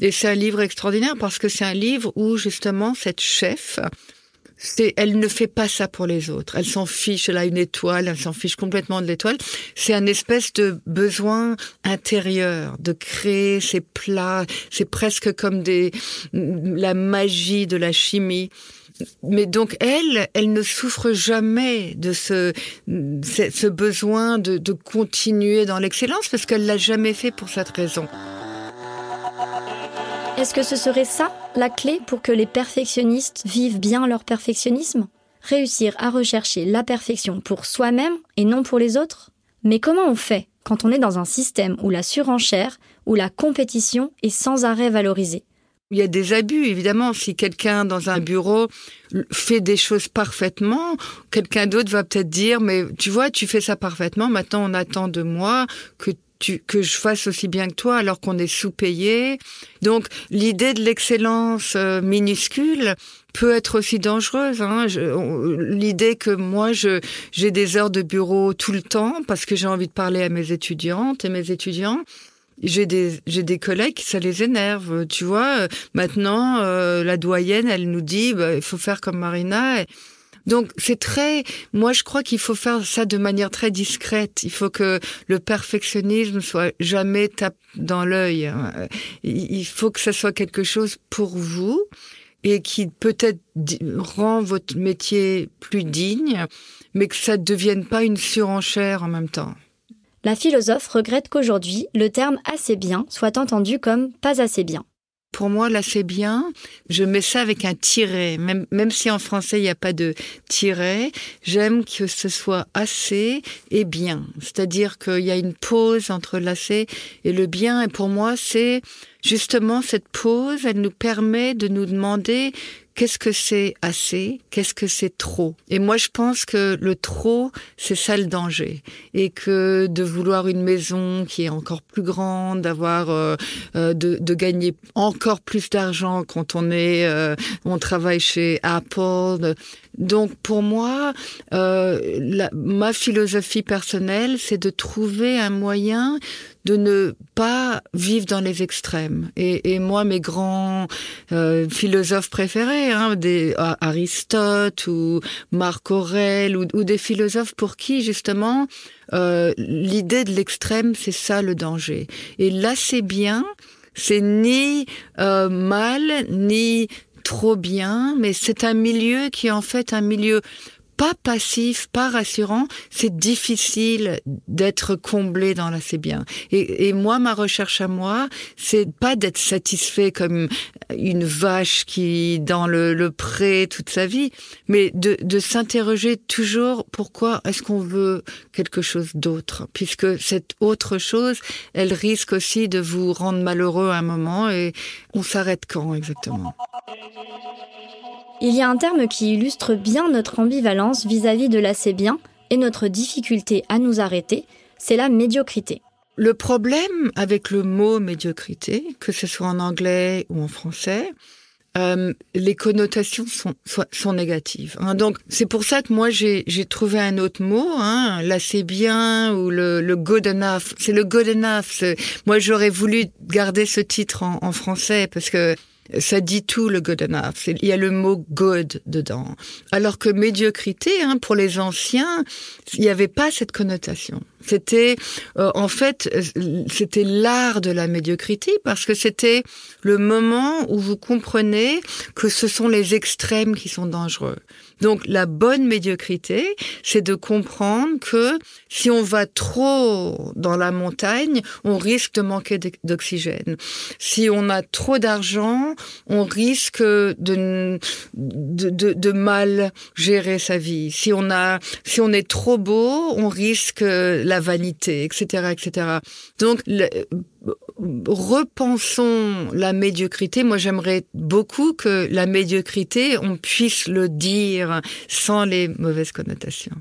et c'est un livre extraordinaire parce que c'est un livre où justement cette chef, elle ne fait pas ça pour les autres. Elle s'en fiche, elle a une étoile, elle s'en fiche complètement de l'étoile. C'est un espèce de besoin intérieur de créer ces plats. C'est presque comme des, la magie de la chimie. Mais donc elle, elle ne souffre jamais de ce, ce besoin de, de continuer dans l'excellence parce qu'elle l'a jamais fait pour cette raison. Est-ce que ce serait ça, la clé pour que les perfectionnistes vivent bien leur perfectionnisme? Réussir à rechercher la perfection pour soi-même et non pour les autres? Mais comment on fait quand on est dans un système où la surenchère, où la compétition est sans arrêt valorisée? Il y a des abus, évidemment. Si quelqu'un dans un bureau fait des choses parfaitement, quelqu'un d'autre va peut-être dire, mais tu vois, tu fais ça parfaitement, maintenant on attend de moi que que je fasse aussi bien que toi alors qu'on est sous-payé. Donc l'idée de l'excellence euh, minuscule peut être aussi dangereuse. Hein. L'idée que moi, je j'ai des heures de bureau tout le temps parce que j'ai envie de parler à mes étudiantes et mes étudiants. J'ai des j'ai des collègues ça les énerve. Tu vois, maintenant euh, la doyenne, elle nous dit bah, il faut faire comme Marina. Et, donc c'est très, moi je crois qu'il faut faire ça de manière très discrète. Il faut que le perfectionnisme soit jamais tape dans l'œil. Il faut que ça soit quelque chose pour vous et qui peut-être rend votre métier plus digne, mais que ça ne devienne pas une surenchère en même temps. La philosophe regrette qu'aujourd'hui, le terme assez bien soit entendu comme pas assez bien. Pour moi, là, bien. Je mets ça avec un tiret. Même, même si en français, il n'y a pas de tiret, j'aime que ce soit assez et bien. C'est-à-dire qu'il y a une pause entre l'assez et le bien. Et pour moi, c'est justement cette pause, elle nous permet de nous demander qu'est-ce que c'est assez, qu'est-ce que c'est trop? Et moi, je pense que le trop, c'est ça le danger. Et que de vouloir une maison qui est encore plus grande, d'avoir, euh, euh, de, de, gagner encore plus d'argent quand on est, euh, on travaille chez Apple. Donc, pour moi, la, ma philosophie personnelle, c'est de trouver un moyen de ne pas vivre dans les extrêmes. Et, et moi, mes grands euh, philosophes préférés, hein, des Aristote ou Marc Aurèle, ou, ou, des philosophes pour qui justement euh, l'idée de l'extrême, c'est ça le danger. Et là, c'est bien. C'est ni euh, mal ni trop bien, mais c'est un milieu qui est en fait un milieu pas passif, pas rassurant, c'est difficile d'être comblé dans la c'est bien. Et, et, moi, ma recherche à moi, c'est pas d'être satisfait comme une vache qui dans le, le pré toute sa vie, mais de, de s'interroger toujours pourquoi est-ce qu'on veut quelque chose d'autre, puisque cette autre chose, elle risque aussi de vous rendre malheureux à un moment et on s'arrête quand exactement? Il y a un terme qui illustre bien notre ambivalence vis-à-vis de l'assez bien et notre difficulté à nous arrêter, c'est la médiocrité. Le problème avec le mot médiocrité, que ce soit en anglais ou en français, euh, les connotations sont, sont négatives. Hein. Donc c'est pour ça que moi j'ai trouvé un autre mot, hein, bien ou le, le good enough. C'est le good enough. Moi j'aurais voulu garder ce titre en français parce que ça dit tout le good enough. Il y a le mot good dedans. Alors que médiocrité, hein, pour les anciens, il n'y avait pas cette connotation. C'était euh, en fait c'était l'art de la médiocrité parce que c'était le moment où vous comprenez que ce sont les extrêmes qui sont dangereux. Donc la bonne médiocrité, c'est de comprendre que si on va trop dans la montagne, on risque de manquer d'oxygène. Si on a trop d'argent, on risque de, de, mal gérer sa vie. Si on a, si on est trop beau, on risque la vanité, etc., etc. Donc, repensons la médiocrité. Moi, j'aimerais beaucoup que la médiocrité, on puisse le dire sans les mauvaises connotations.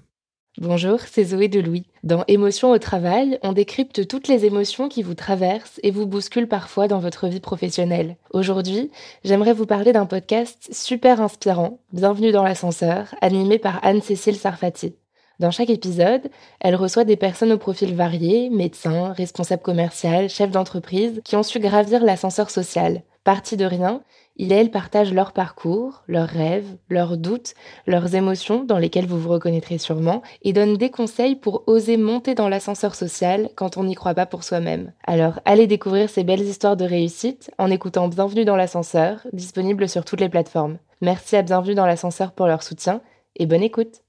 Bonjour, c'est Zoé de Louis. Dans Émotions au travail, on décrypte toutes les émotions qui vous traversent et vous bousculent parfois dans votre vie professionnelle. Aujourd'hui, j'aimerais vous parler d'un podcast super inspirant, Bienvenue dans l'ascenseur, animé par Anne-Cécile Sarfati. Dans chaque épisode, elle reçoit des personnes au profil varié, médecins, responsables commerciaux, chefs d'entreprise, qui ont su gravir l'ascenseur social. Partis de rien, il et elle partagent leur parcours, leurs rêves, leurs doutes, leurs émotions dans lesquelles vous vous reconnaîtrez sûrement, et donnent des conseils pour oser monter dans l'ascenseur social quand on n'y croit pas pour soi-même. Alors allez découvrir ces belles histoires de réussite en écoutant Bienvenue dans l'ascenseur, disponible sur toutes les plateformes. Merci à Bienvenue dans l'ascenseur pour leur soutien, et bonne écoute